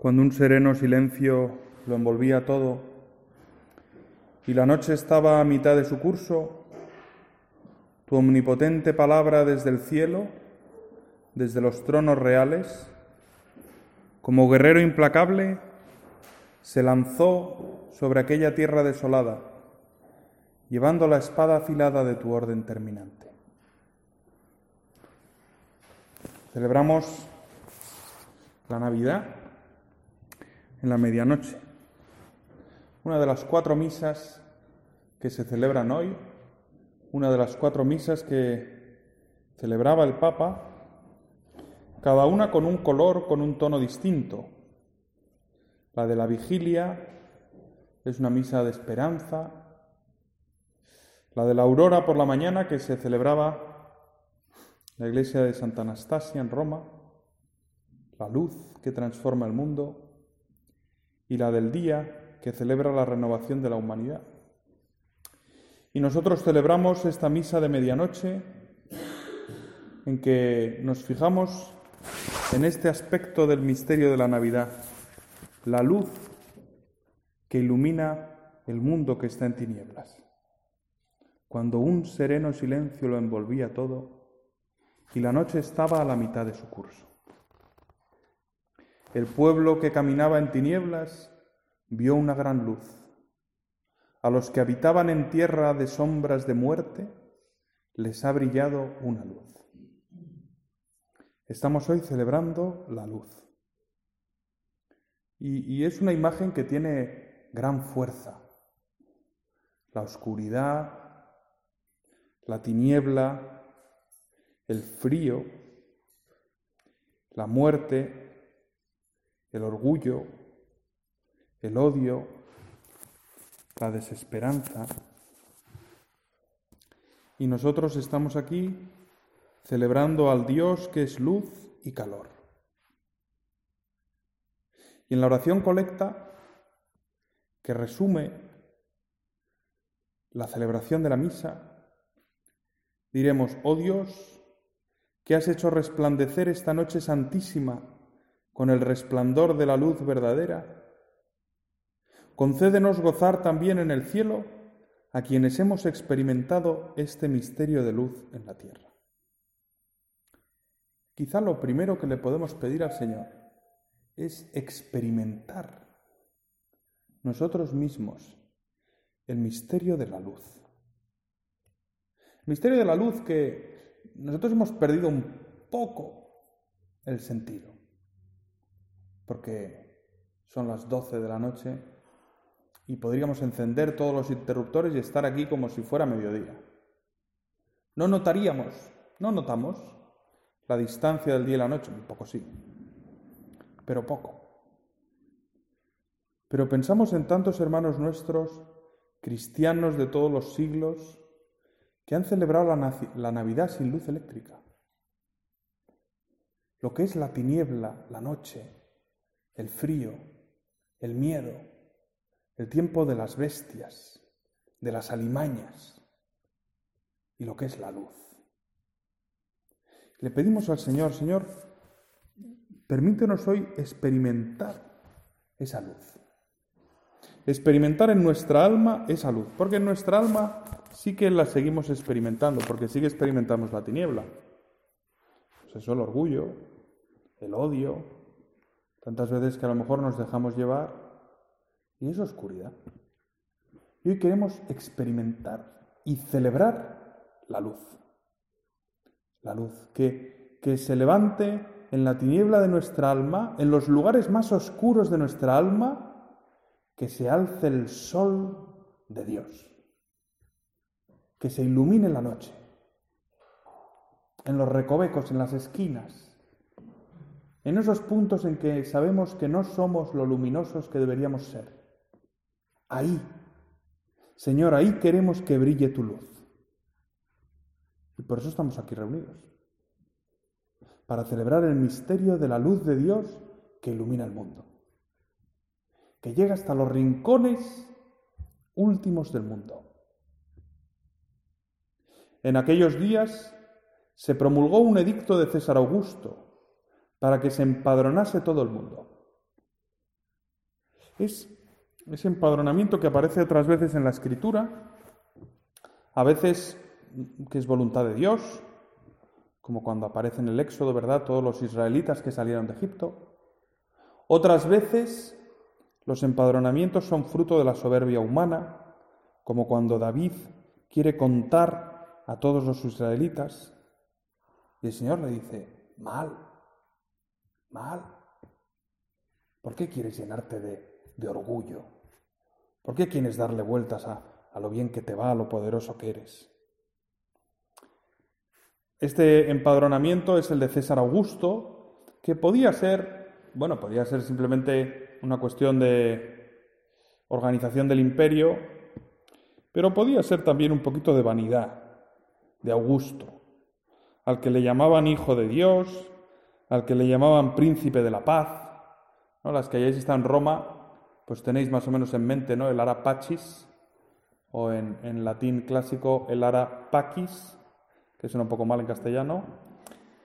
cuando un sereno silencio lo envolvía todo y la noche estaba a mitad de su curso, tu omnipotente palabra desde el cielo, desde los tronos reales, como guerrero implacable, se lanzó sobre aquella tierra desolada, llevando la espada afilada de tu orden terminante. Celebramos la Navidad en la medianoche, una de las cuatro misas que se celebran hoy, una de las cuatro misas que celebraba el Papa, cada una con un color, con un tono distinto. La de la vigilia es una misa de esperanza, la de la aurora por la mañana que se celebraba la iglesia de Santa Anastasia en Roma, la luz que transforma el mundo, y la del día que celebra la renovación de la humanidad. Y nosotros celebramos esta misa de medianoche en que nos fijamos en este aspecto del misterio de la Navidad, la luz que ilumina el mundo que está en tinieblas. Cuando un sereno silencio lo envolvía todo, y la noche estaba a la mitad de su curso. El pueblo que caminaba en tinieblas vio una gran luz. A los que habitaban en tierra de sombras de muerte les ha brillado una luz. Estamos hoy celebrando la luz. Y, es una imagen que tiene gran fuerza. La oscuridad, la tiniebla, el frío, la muerte, el orgullo, el odio, la desesperanza. Y nosotros estamos aquí celebrando al Dios que es luz y calor. Y en la oración colecta, que resume la celebración de la misa, diremos, oh Dios, que has hecho resplandecer esta noche santísima con el resplandor de la luz verdadera. Concédenos gozar también en el cielo a quienes hemos experimentado este misterio de luz en la tierra. Quizá lo primero que le podemos pedir al Señor es experimentar nosotros mismos el misterio de la luz. El misterio de la luz que nosotros hemos perdido un poco el sentido, porque son las 12 de la noche y podríamos encender todos los interruptores y estar aquí como si fuera mediodía. No notaríamos, no notamos la distancia del día y la noche, un poco sí, pero poco. Pero pensamos en tantos hermanos nuestros, cristianos de todos los siglos, que han celebrado la, Navidad sin luz eléctrica. Lo que es la tiniebla, la noche, el frío, el miedo, el tiempo de las bestias, de las alimañas y lo que es la luz. Le pedimos al Señor, Señor, permítenos hoy experimentar esa luz. Experimentar en nuestra alma esa luz, porque en nuestra alma sí que la seguimos experimentando, porque sí que experimentamos la tiniebla. Pues eso, el orgullo, el odio, tantas veces que a lo mejor nos dejamos llevar, y es oscuridad. Y hoy queremos experimentar y celebrar la luz. La luz que, que se levante en la tiniebla de nuestra alma, en los lugares más oscuros de nuestra alma, que se alce el sol de Dios que se ilumine la noche, en los recovecos, en las esquinas, en esos puntos en que sabemos que no somos lo luminosos que deberíamos ser. Ahí, Señor, ahí queremos que brille tu luz. Y por eso estamos aquí reunidos, para celebrar el misterio de la luz de Dios que ilumina el mundo, que llega hasta los rincones últimos del mundo. En aquellos días se promulgó un edicto de César Augusto para que se empadronase todo el mundo. Es ese empadronamiento que aparece otras veces en la Escritura, a veces que es voluntad de Dios, como cuando aparece en el Éxodo, ¿verdad? Todos los israelitas que salieron de Egipto. Otras veces los empadronamientos son fruto de la soberbia humana, como cuando David quiere contar a todos los israelitas y el Señor le dice, mal, mal. ¿Por qué quieres llenarte de, de orgullo? ¿Por qué quieres darle vueltas a, a lo bien que te va, a lo poderoso que eres? Este empadronamiento es el de César Augusto, que podía ser, bueno, podía ser simplemente una cuestión de organización del imperio, pero podía ser también un poquito de vanidad de Augusto, al que le llamaban hijo de Dios, al que le llamaban príncipe de la paz. ¿no? Las que hayáis estado en Roma, pues tenéis más o menos en mente ¿no? el ara pacis, o en, en latín clásico el ara pacis, que suena un poco mal en castellano.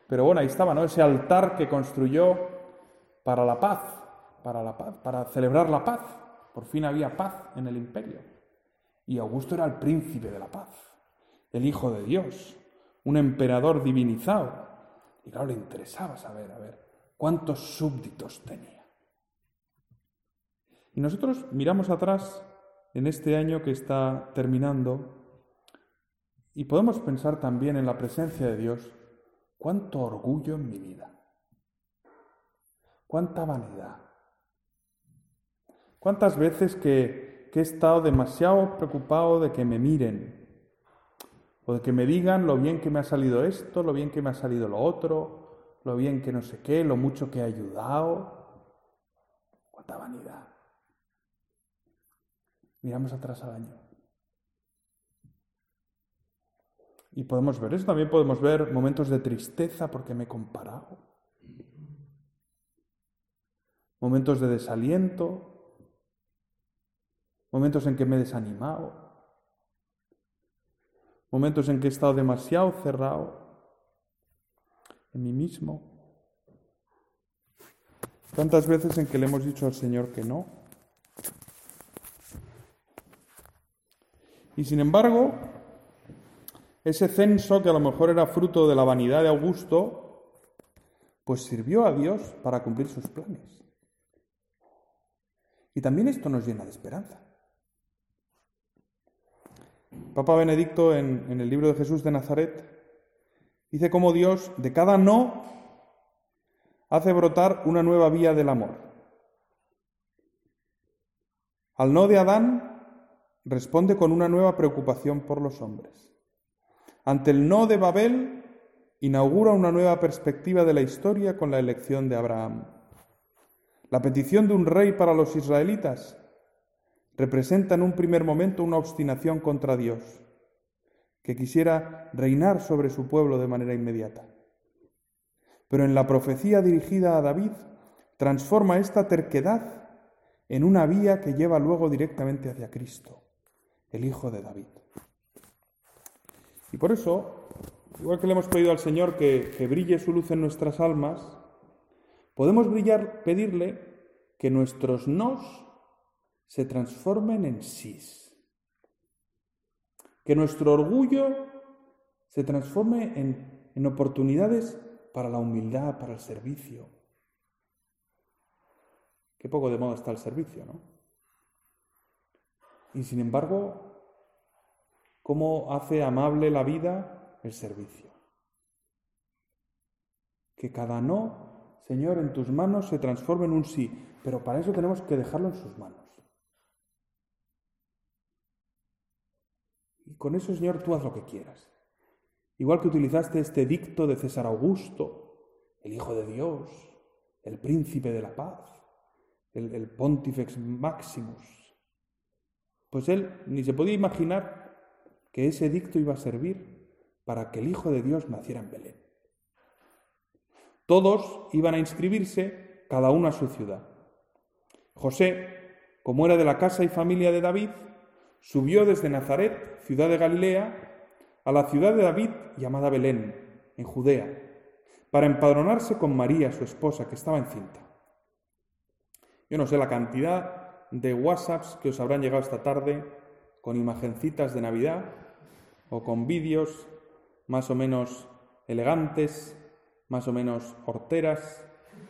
Pero bueno, ahí estaba, ¿no? Ese altar que construyó para la paz, para la paz, para celebrar la paz. Por fin había paz en el imperio. Y Augusto era el príncipe de la paz, el hijo de Dios, un emperador divinizado. Y claro, le interesaba saber, a ver, cuántos súbditos tenía. Y nosotros miramos atrás en este año que está terminando y podemos pensar también en la presencia de Dios, cuánto orgullo en mi vida, cuánta vanidad, cuántas veces que, que he estado demasiado preocupado de que me miren, o de que me digan lo bien que me ha salido esto, lo bien que me ha salido lo otro, lo bien que no sé qué, lo mucho que he ayudado. Cuánta vanidad. Miramos atrás al año. Y podemos ver eso, también podemos ver momentos de tristeza porque me he comparado, momentos de desaliento, momentos en que me he desanimado, momentos en que he estado demasiado cerrado en mí mismo. Tantas veces en que le hemos dicho al Señor que no. Y sin embargo, ese censo, que a lo mejor era fruto de la vanidad de Augusto, pues sirvió a Dios para cumplir sus planes. Y también esto nos llena de esperanza. Papa Benedicto en, el libro de Jesús de Nazaret dice cómo Dios de cada no hace brotar una nueva vía del amor. Al no de Adán responde con una nueva preocupación por los hombres. Ante el no de Babel, inaugura una nueva perspectiva de la historia con la elección de Abraham. La petición de un rey para los israelitas representa en un primer momento una obstinación contra Dios, que quisiera reinar sobre su pueblo de manera inmediata. Pero en la profecía dirigida a David transforma esta terquedad en una vía que lleva luego directamente hacia Cristo, el Hijo de David. Y por eso, igual que le hemos pedido al Señor que, brille su luz en nuestras almas, podemos brillar, pedirle que nuestros nos se transformen en sís. Que nuestro orgullo se transforme en, en oportunidades para la humildad, para el servicio. Qué poco de moda está el servicio, ¿no? Y sin embargo, cómo hace amable la vida el servicio. Que cada no, Señor, en tus manos se transforme en un sí, pero para eso tenemos que dejarlo en sus manos. Y con eso, Señor, tú haz lo que quieras. Igual que utilizaste este dicto de César Augusto, el Hijo de Dios, el príncipe de la paz, el, el Pontifex Maximus, pues él ni se podía imaginar que ese edicto iba a servir para que el Hijo de Dios naciera en Belén. Todos iban a inscribirse, cada uno a su ciudad. José, como era de la casa y familia de David, subió desde Nazaret, ciudad de Galilea, a la ciudad de David llamada Belén, en Judea, para empadronarse con María, su esposa, que estaba encinta. Yo no sé la cantidad de WhatsApps que os habrán llegado esta tarde con imagencitas de Navidad o con vídeos más o menos elegantes, más o menos horteras,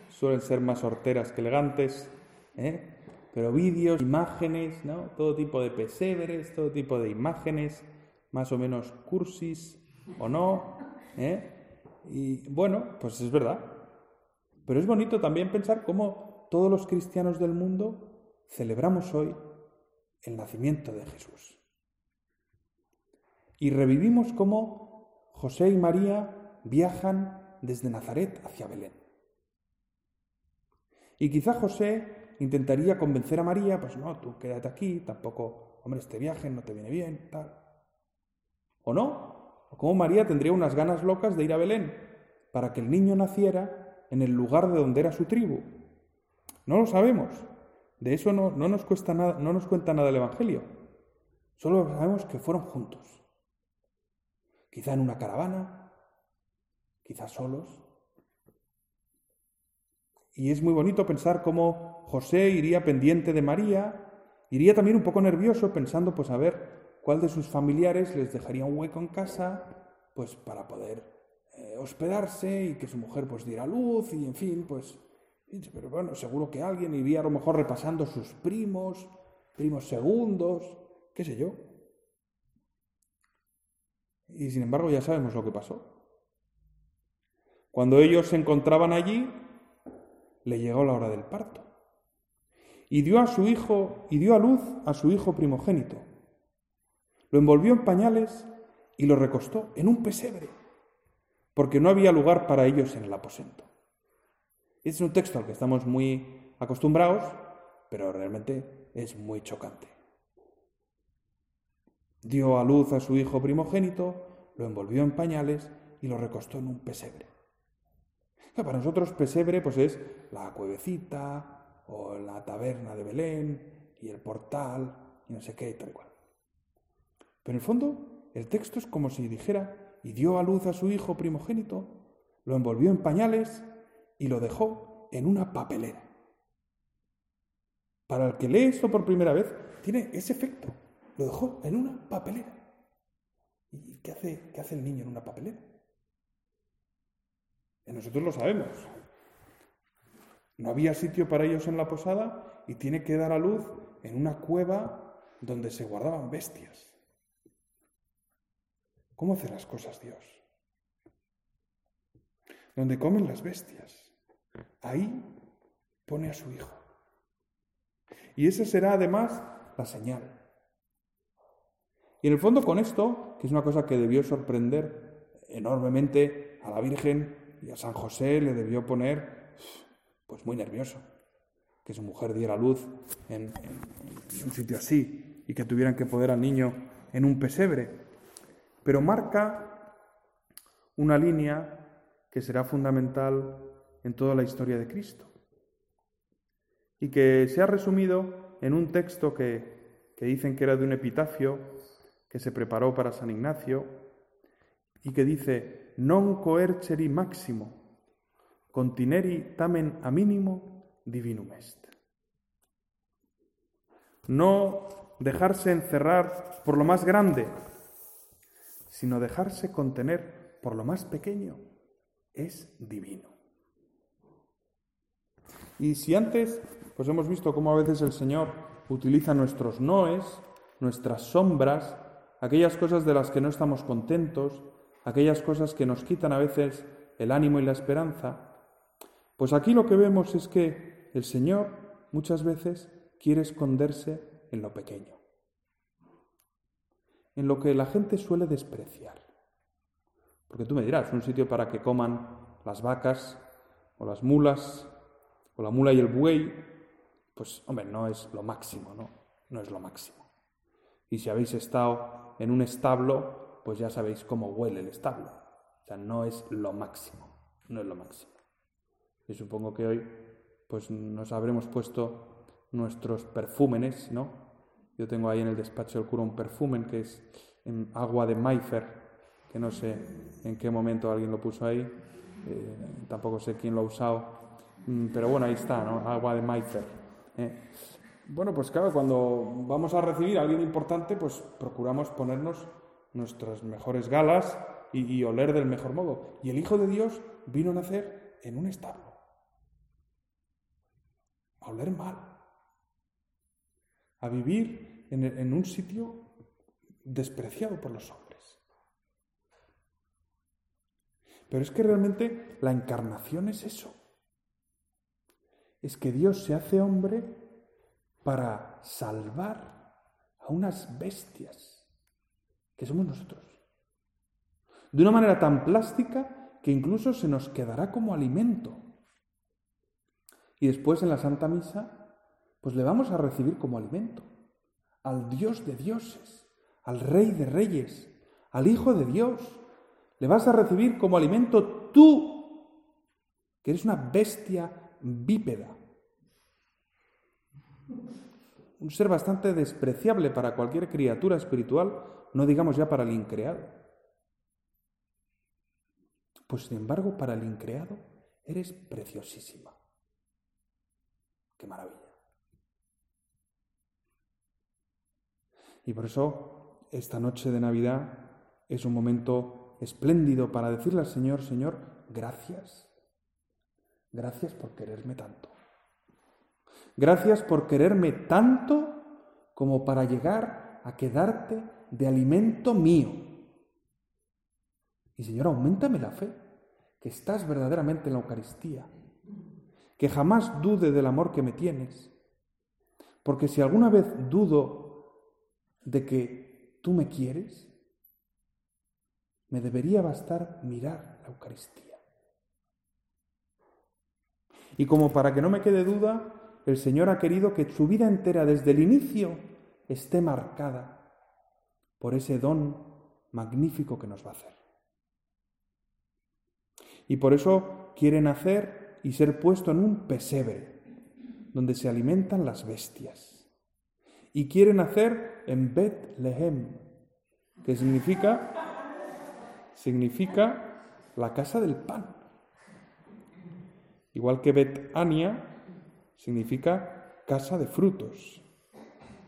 suelen ser más horteras que elegantes, ¿eh? Pero vídeos, imágenes, ¿no? todo tipo de pesebres, todo tipo de imágenes, más o menos cursis o no. ¿eh? Y bueno, pues es verdad. Pero es bonito también pensar cómo todos los cristianos del mundo celebramos hoy el nacimiento de Jesús. Y revivimos cómo José y María viajan desde Nazaret hacia Belén. Y quizá José intentaría convencer a María, pues no, tú quédate aquí, tampoco, hombre, este viaje no te viene bien, tal. ¿O no? ¿O cómo María tendría unas ganas locas de ir a Belén para que el niño naciera en el lugar de donde era su tribu? No lo sabemos. De eso no, no nos, cuesta nada, no nos cuenta nada el Evangelio. Solo sabemos que fueron juntos. Quizá en una caravana, quizá solos, y es muy bonito pensar cómo José iría pendiente de María, iría también un poco nervioso pensando, pues a ver, cuál de sus familiares les dejaría un hueco en casa, pues para poder eh, hospedarse y que su mujer pues diera luz y en fin, pues, pero bueno, seguro que alguien iría a lo mejor repasando sus primos, primos segundos, qué sé yo. Y sin embargo ya sabemos lo que pasó. Cuando ellos se encontraban allí, le llegó la hora del parto. Y dio a su hijo, y dio a luz a su hijo primogénito. Lo envolvió en pañales y lo recostó en un pesebre, porque no había lugar para ellos en el aposento. Este es un texto al que estamos muy acostumbrados, pero realmente es muy chocante. Dio a luz a su hijo primogénito, lo envolvió en pañales y lo recostó en un pesebre para nosotros pesebre pues es la cuevecita o la taberna de Belén y el portal y no sé qué y tal cual. Pero en el fondo el texto es como si dijera, y dio a luz a su hijo primogénito, lo envolvió en pañales y lo dejó en una papelera. Para el que lee esto por primera vez, tiene ese efecto. Lo dejó en una papelera. ¿Y qué hace, qué hace el niño en una papelera? Y nosotros lo sabemos. No había sitio para ellos en la posada y tiene que dar a luz en una cueva donde se guardaban bestias. ¿Cómo hace las cosas Dios? Donde comen las bestias. Ahí pone a su hijo. Y esa será además la señal. Y en el fondo con esto, que es una cosa que debió sorprender enormemente a la Virgen y a San José le debió poner, pues muy nervioso, que su mujer diera luz en, un sitio así y que tuvieran que poner al niño en un pesebre. Pero marca una línea que será fundamental en toda la historia de Cristo y que se ha resumido en un texto que, que dicen que era de un epitafio que se preparó para San Ignacio y que dice non coerceri maximo, contineri tamen a mínimo divinum est. No dejarse encerrar por lo más grande, sino dejarse contener por lo más pequeño, es divino. Y si antes, pues hemos visto cómo a veces el Señor utiliza nuestros noes, nuestras sombras, aquellas cosas de las que no estamos contentos, aquellas cosas que nos quitan a veces el ánimo y la esperanza, pues aquí lo que vemos es que el Señor muchas veces quiere esconderse en lo pequeño, en lo que la gente suele despreciar. Porque tú me dirás, un sitio para que coman las vacas o las mulas o la mula y el buey, pues hombre, no es lo máximo, ¿no? No es lo máximo. Y si habéis estado en un establo, pues ya sabéis cómo huele el establo. O sea, no es lo máximo, no es lo máximo. Y supongo que hoy pues nos habremos puesto nuestros perfúmenes, ¿no? Yo tengo ahí en el despacho del cura un perfumen que es en agua de Maifer, que no sé en qué momento alguien lo puso ahí, eh, tampoco sé quién lo ha usado, mm, pero bueno, ahí está, ¿no? Agua de Maifer. ¿eh? bueno, pues claro, cuando vamos a recibir a alguien importante, pues procuramos ponernos nuestras mejores galas y, y oler del mejor modo. Y el Hijo de Dios vino a nacer en un establo. A oler mal. A vivir en, en un sitio despreciado por los hombres. Pero es que realmente la encarnación es eso. Es que Dios se hace hombre para salvar a unas bestias que somos nosotros. De una manera tan plástica que incluso se nos quedará como alimento. Y después en la Santa Misa, pues le vamos a recibir como alimento al Dios de dioses, al Rey de reyes, al Hijo de Dios. Le vas a recibir como alimento tú, que eres una bestia bípeda. Un ser bastante despreciable para cualquier criatura espiritual, no digamos ya para el increado. Pues sin embargo, para el increado eres preciosísima. Qué maravilla. Y por eso esta noche de Navidad es un momento espléndido para decirle al Señor, Señor, gracias. Gracias por quererme tanto. Gracias por quererme tanto como para llegar a quedarte de alimento mío. Y Señor, aumentame la fe, que estás verdaderamente en la Eucaristía, que jamás dude del amor que me tienes, porque si alguna vez dudo de que tú me quieres, me debería bastar mirar la Eucaristía. Y como para que no me quede duda, el Señor ha querido que su vida entera desde el inicio esté marcada por ese don magnífico que nos va a hacer. Y por eso quiere nacer y ser puesto en un pesebre, donde se alimentan las bestias. Y quiere nacer en Betlehem, que significa, significa la casa del pan. Igual que Betania significa casa de frutos.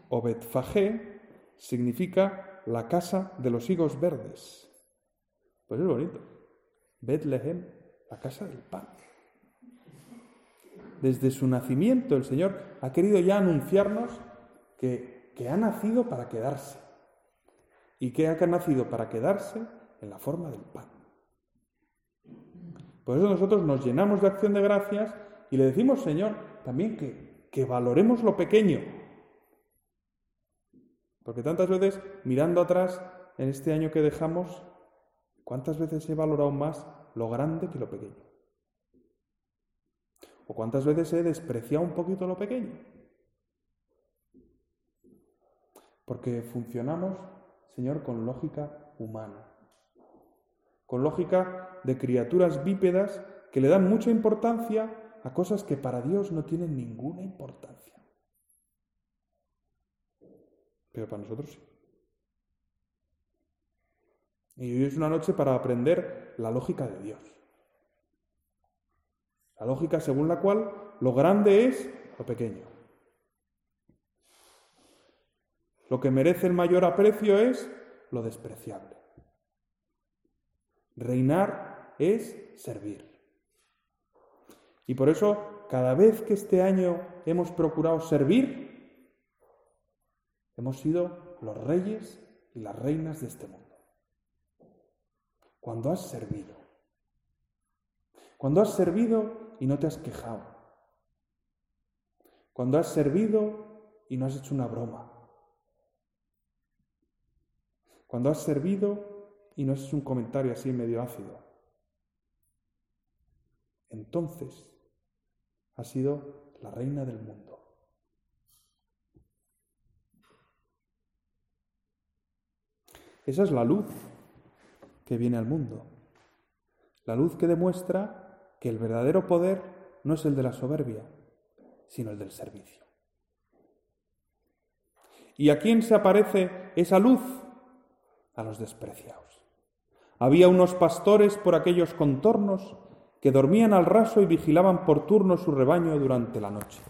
O Betfagé significa la casa de los higos verdes. Pues es bonito. Betlehem, la casa del pan. Desde su nacimiento el Señor ha querido ya anunciarnos que, que ha nacido para quedarse. ¿Y que ha nacido para quedarse? En la forma del pan. Por eso nosotros nos llenamos de acción de gracias y le decimos, Señor, también que, que valoremos lo pequeño. Porque tantas veces, mirando atrás, en este año que dejamos, ¿cuántas veces he valorado más lo grande que lo pequeño? ¿O cuántas veces he despreciado un poquito lo pequeño? Porque funcionamos, Señor, con lógica humana, con lógica de criaturas bípedas que le dan mucha importancia a cosas que para Dios no tienen ninguna importancia. Pero para nosotros sí. Y hoy es una noche para aprender la lógica de Dios. La lógica según la cual lo grande es lo pequeño. Lo que merece el mayor aprecio es lo despreciable. Reinar es servir. Y por eso, cada vez que este año hemos procurado servir, hemos sido los reyes y las reinas de este mundo. Cuando has servido. Cuando has servido y no te has quejado. Cuando has servido y no has hecho una broma. Cuando has servido y no has hecho un comentario así medio ácido. Entonces ha sido la reina del mundo. Esa es la luz que viene al mundo. La luz que demuestra que el verdadero poder no es el de la soberbia, sino el del servicio. ¿Y a quién se aparece esa luz? A los despreciados. Había unos pastores por aquellos contornos que dormían al raso y vigilaban por turno su rebaño durante la noche.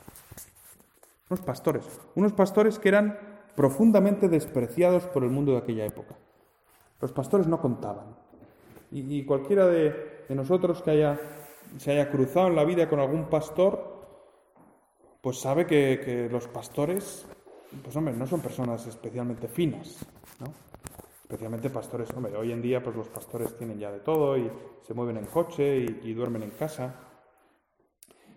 Unos pastores. Unos pastores que eran profundamente despreciados por el mundo de aquella época. Los pastores no contaban. Y, cualquiera de, nosotros que haya, se haya cruzado en la vida con algún pastor, pues sabe que, los pastores, pues hombre, no son personas especialmente finas, ¿no? Especialmente pastores, hombre, hoy en día pues los pastores tienen ya de todo y se mueven en coche y duermen en casa.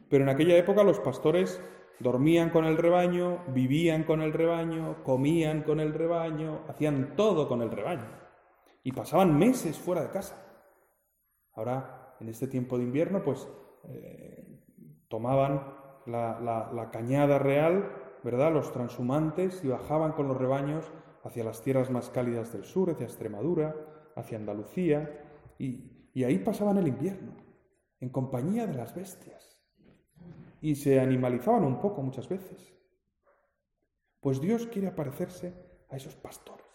Pero en aquella época los pastores dormían con el rebaño, vivían con el rebaño, comían con el rebaño, hacían todo con el rebaño y pasaban meses fuera de casa. Ahora, en este tiempo de invierno, pues eh, tomaban la, cañada real, ¿verdad? Los transhumantes y bajaban con los rebaños hacia las tierras más cálidas del sur, hacia Extremadura, hacia Andalucía, y, y ahí pasaban el invierno, en compañía de las bestias. Y se animalizaban un poco muchas veces. Pues Dios quiere aparecerse a esos pastores.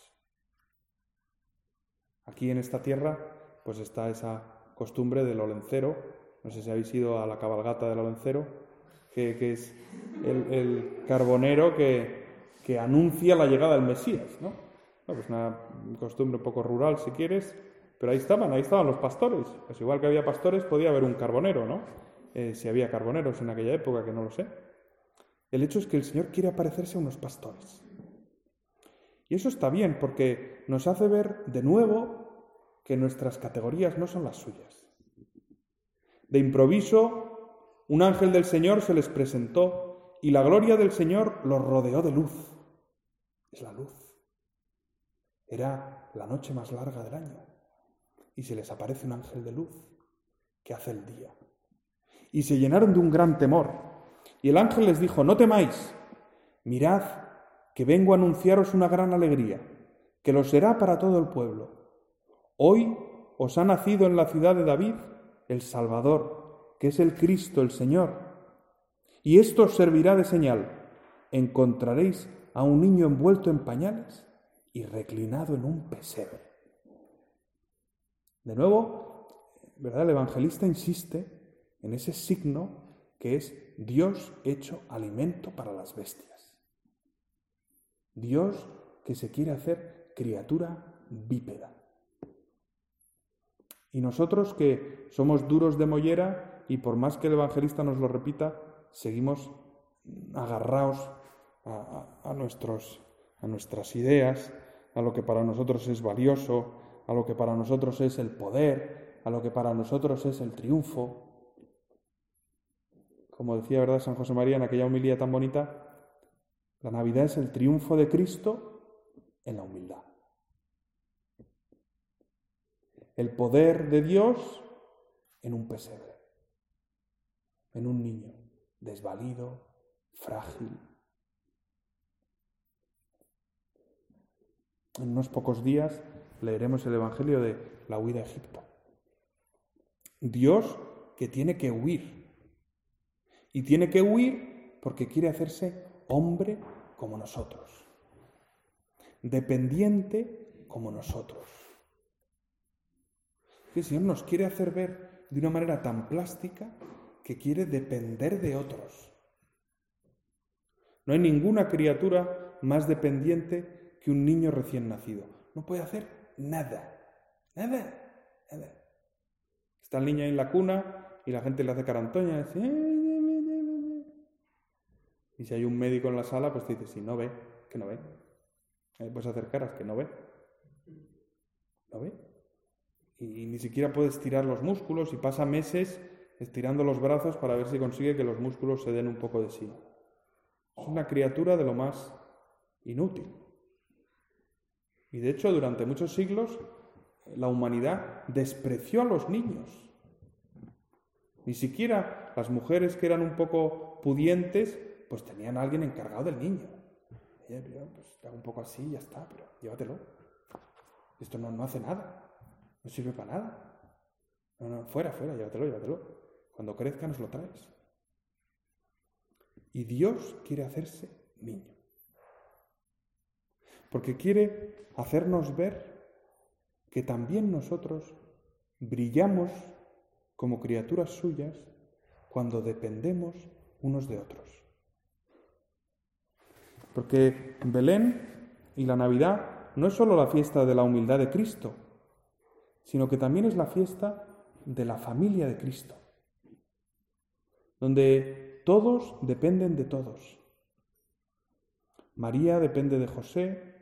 Aquí en esta tierra, pues está esa costumbre del olencero. No sé si habéis ido a la cabalgata del olencero, que, es el, carbonero que, anuncia la llegada del Mesías, ¿no? Pues una costumbre un poco rural, si quieres, pero ahí estaban, ahí estaban los pastores. Pues igual que había pastores, podía haber un carbonero, ¿no? Eh, si había carboneros en aquella época, que no lo sé. El hecho es que el Señor quiere aparecerse a unos pastores. Y eso está bien porque nos hace ver de nuevo que nuestras categorías no son las suyas. De improviso, un ángel del Señor se les presentó y la gloria del Señor los rodeó de luz. Es la luz. Era la noche más larga del año y se les aparece un ángel de luz que hace el día. Y se llenaron de un gran temor. Y el ángel les dijo, no temáis, mirad que vengo a anunciaros una gran alegría, que lo será para todo el pueblo. Hoy os ha nacido en la ciudad de David el Salvador, que es el Cristo, el Señor. Y esto os servirá de señal. Encontraréis a un niño envuelto en pañales y reclinado en un pesebre. De nuevo, ¿verdad? El evangelista insiste en ese signo que es Dios hecho alimento para las bestias. Dios que se quiere hacer criatura bípeda. Y nosotros que somos duros de mollera y por más que el evangelista nos lo repita, seguimos agarrados a, nuestros, a nuestras ideas, a lo que para nosotros es valioso, a lo que para nosotros es el poder, a lo que para nosotros es el triunfo. Como decía, ¿verdad?, San José María en aquella humildad tan bonita, la Navidad es el triunfo de Cristo en la humildad. El poder de Dios en un pesebre, en un niño desvalido, frágil. En unos pocos días leeremos el Evangelio de la huida a Egipto. Dios que tiene que huir. Y tiene que huir porque quiere hacerse hombre como nosotros, dependiente como nosotros. El Señor nos quiere hacer ver de una manera tan plástica que quiere depender de otros. No hay ninguna criatura más dependiente que un niño recién nacido. No puede hacer nada, nada, nada. Está el niño en la cuna y la gente le hace carantoña, dice, y si hay un médico en la sala, pues te dice, si no ve, que no ve. puedes hacer caras, que no ve. ¿No ve? Y, ni siquiera puedes estirar los músculos y pasa meses estirando los brazos para ver si consigue que los músculos se den un poco de sí. Es una criatura de lo más inútil. Y de hecho, durante muchos siglos, la humanidad despreció a los niños. Ni siquiera las mujeres que eran un poco pudientes pues tenían a alguien encargado del niño. Ella, pues hago un poco así y ya está, pero llévatelo. Esto no, no hace nada, no sirve para nada. No, no, fuera, fuera, llévatelo, llévatelo. Cuando crezca nos lo traes. Y Dios quiere hacerse niño. Porque quiere hacernos ver que también nosotros brillamos como criaturas suyas cuando dependemos unos de otros. Porque Belén y la Navidad no es solo la fiesta de la humildad de Cristo, sino que también es la fiesta de la familia de Cristo, donde todos dependen de todos. María depende de José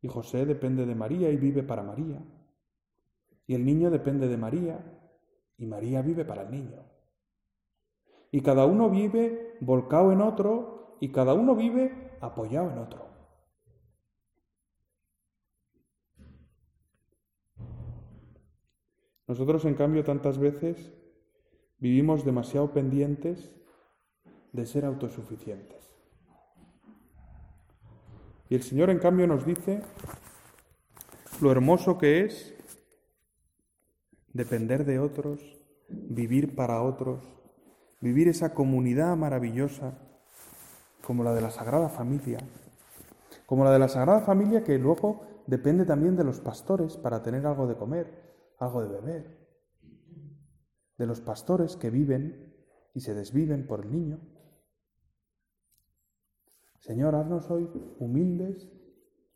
y José depende de María y vive para María. Y el niño depende de María y María vive para el niño. Y cada uno vive volcado en otro y cada uno vive apoyado en otro. Nosotros, en cambio, tantas veces vivimos demasiado pendientes de ser autosuficientes. Y el Señor, en cambio, nos dice lo hermoso que es depender de otros, vivir para otros, vivir esa comunidad maravillosa como la de la Sagrada Familia, como la de la Sagrada Familia que luego depende también de los pastores para tener algo de comer, algo de beber, de los pastores que viven y se desviven por el niño. Señor, haznos hoy humildes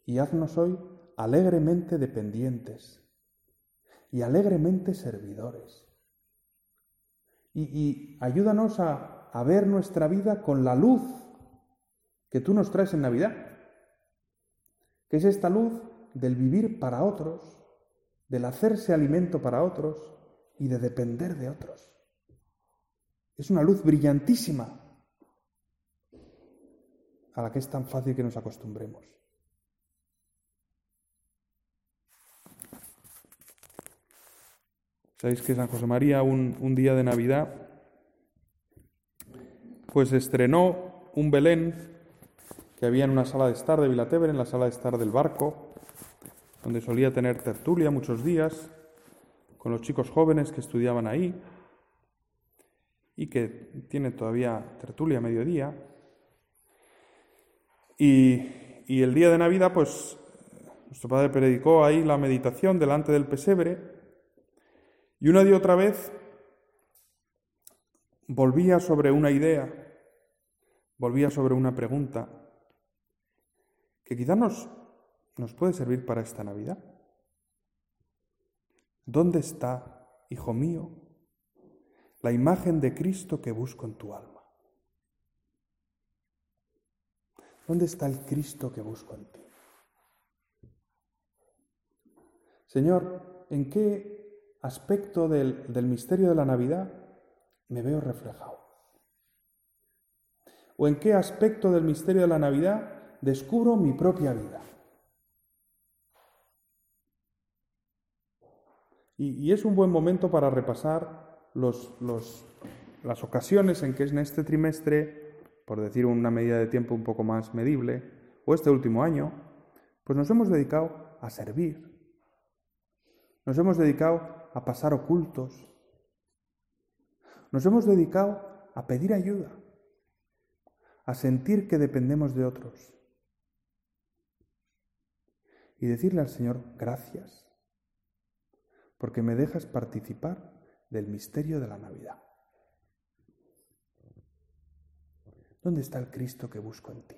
y haznos hoy alegremente dependientes y alegremente servidores. Y, ayúdanos a, a ver nuestra vida con la luz que tú nos traes en Navidad, que es esta luz del vivir para otros, del hacerse alimento para otros y de depender de otros. Es una luz brillantísima a la que es tan fácil que nos acostumbremos. Sabéis que San José María, un, día de Navidad, pues estrenó un Belén que había en una sala de estar de Vilateber, en la sala de estar del barco, donde solía tener tertulia muchos días con los chicos jóvenes que estudiaban ahí y que tiene todavía tertulia a mediodía. Y, y el día de Navidad, pues nuestro padre predicó ahí la meditación delante del pesebre y una y otra vez volvía sobre una idea, volvía sobre una pregunta que quizá nos, nos puede servir para esta Navidad. ¿Dónde está, hijo mío, la imagen de Cristo que busco en tu alma? ¿Dónde está el Cristo que busco en ti? Señor, ¿en qué aspecto del, del misterio de la Navidad me veo reflejado? ¿O en qué aspecto del misterio de la Navidad descubro mi propia vida? Y, es un buen momento para repasar las ocasiones en que en este trimestre, por decir una medida de tiempo un poco más medible, o este último año, pues nos hemos dedicado a servir. Nos hemos dedicado a pasar ocultos. Nos hemos dedicado a pedir ayuda, a sentir que dependemos de otros y decirle al Señor gracias porque me dejas participar del misterio de la Navidad. ¿Dónde está el Cristo que busco en ti?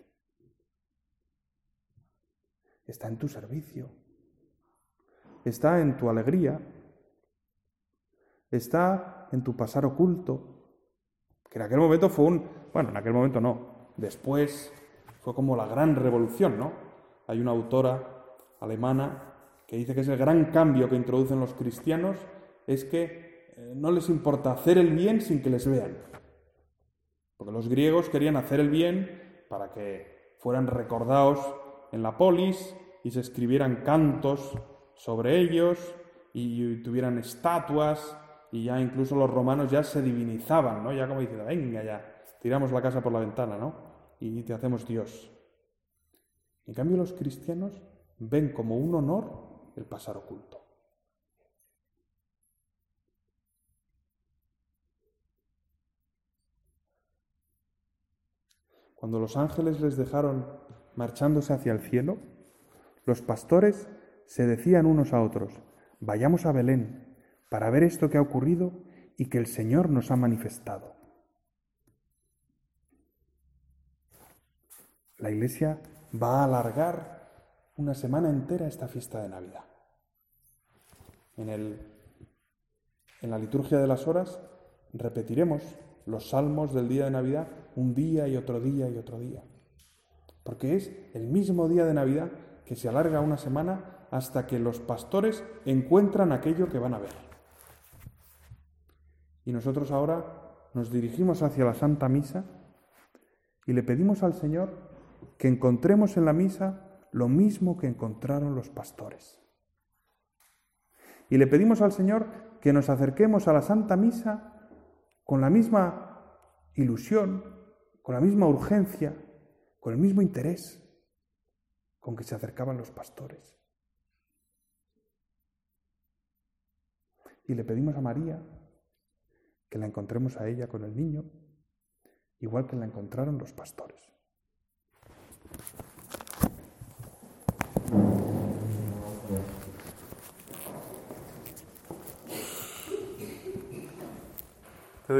Está en tu servicio, está en tu alegría, está en tu pasar oculto, que en aquel momento fue un, bueno, en aquel momento no, después fue como la gran revolución, ¿no? Hay una autora alemana que dice que es el gran cambio que introducen los cristianos, es que eh, no les importa hacer el bien sin que les vean. Porque los griegos querían hacer el bien para que fueran recordados en la polis y se escribieran cantos sobre ellos y tuvieran estatuas y ya incluso los romanos ya se divinizaban, ¿no? Ya como diciendo, venga ya, tiramos la casa por la ventana, ¿no? Y te hacemos Dios. En cambio los cristianos ven como un honor el pasar oculto. Cuando los ángeles les dejaron marchándose hacia el cielo, los pastores se decían unos a otros, vayamos a Belén para ver esto que ha ocurrido y que el Señor nos ha manifestado. La Iglesia va a alargar una semana entera esta fiesta de Navidad. En, el, en la liturgia de las horas repetiremos los salmos del día de Navidad un día y otro día y otro día. Porque es el mismo día de Navidad que se alarga una semana hasta que los pastores encuentran aquello que van a ver. Y nosotros ahora nos dirigimos hacia la Santa Misa y le pedimos al Señor que encontremos en la misa lo mismo que encontraron los pastores. Y le pedimos al Señor que nos acerquemos a la Santa Misa con la misma ilusión, con la misma urgencia, con el mismo interés con que se acercaban los pastores. Y le pedimos a María que la encontremos a ella con el niño, igual que la encontraron los pastores.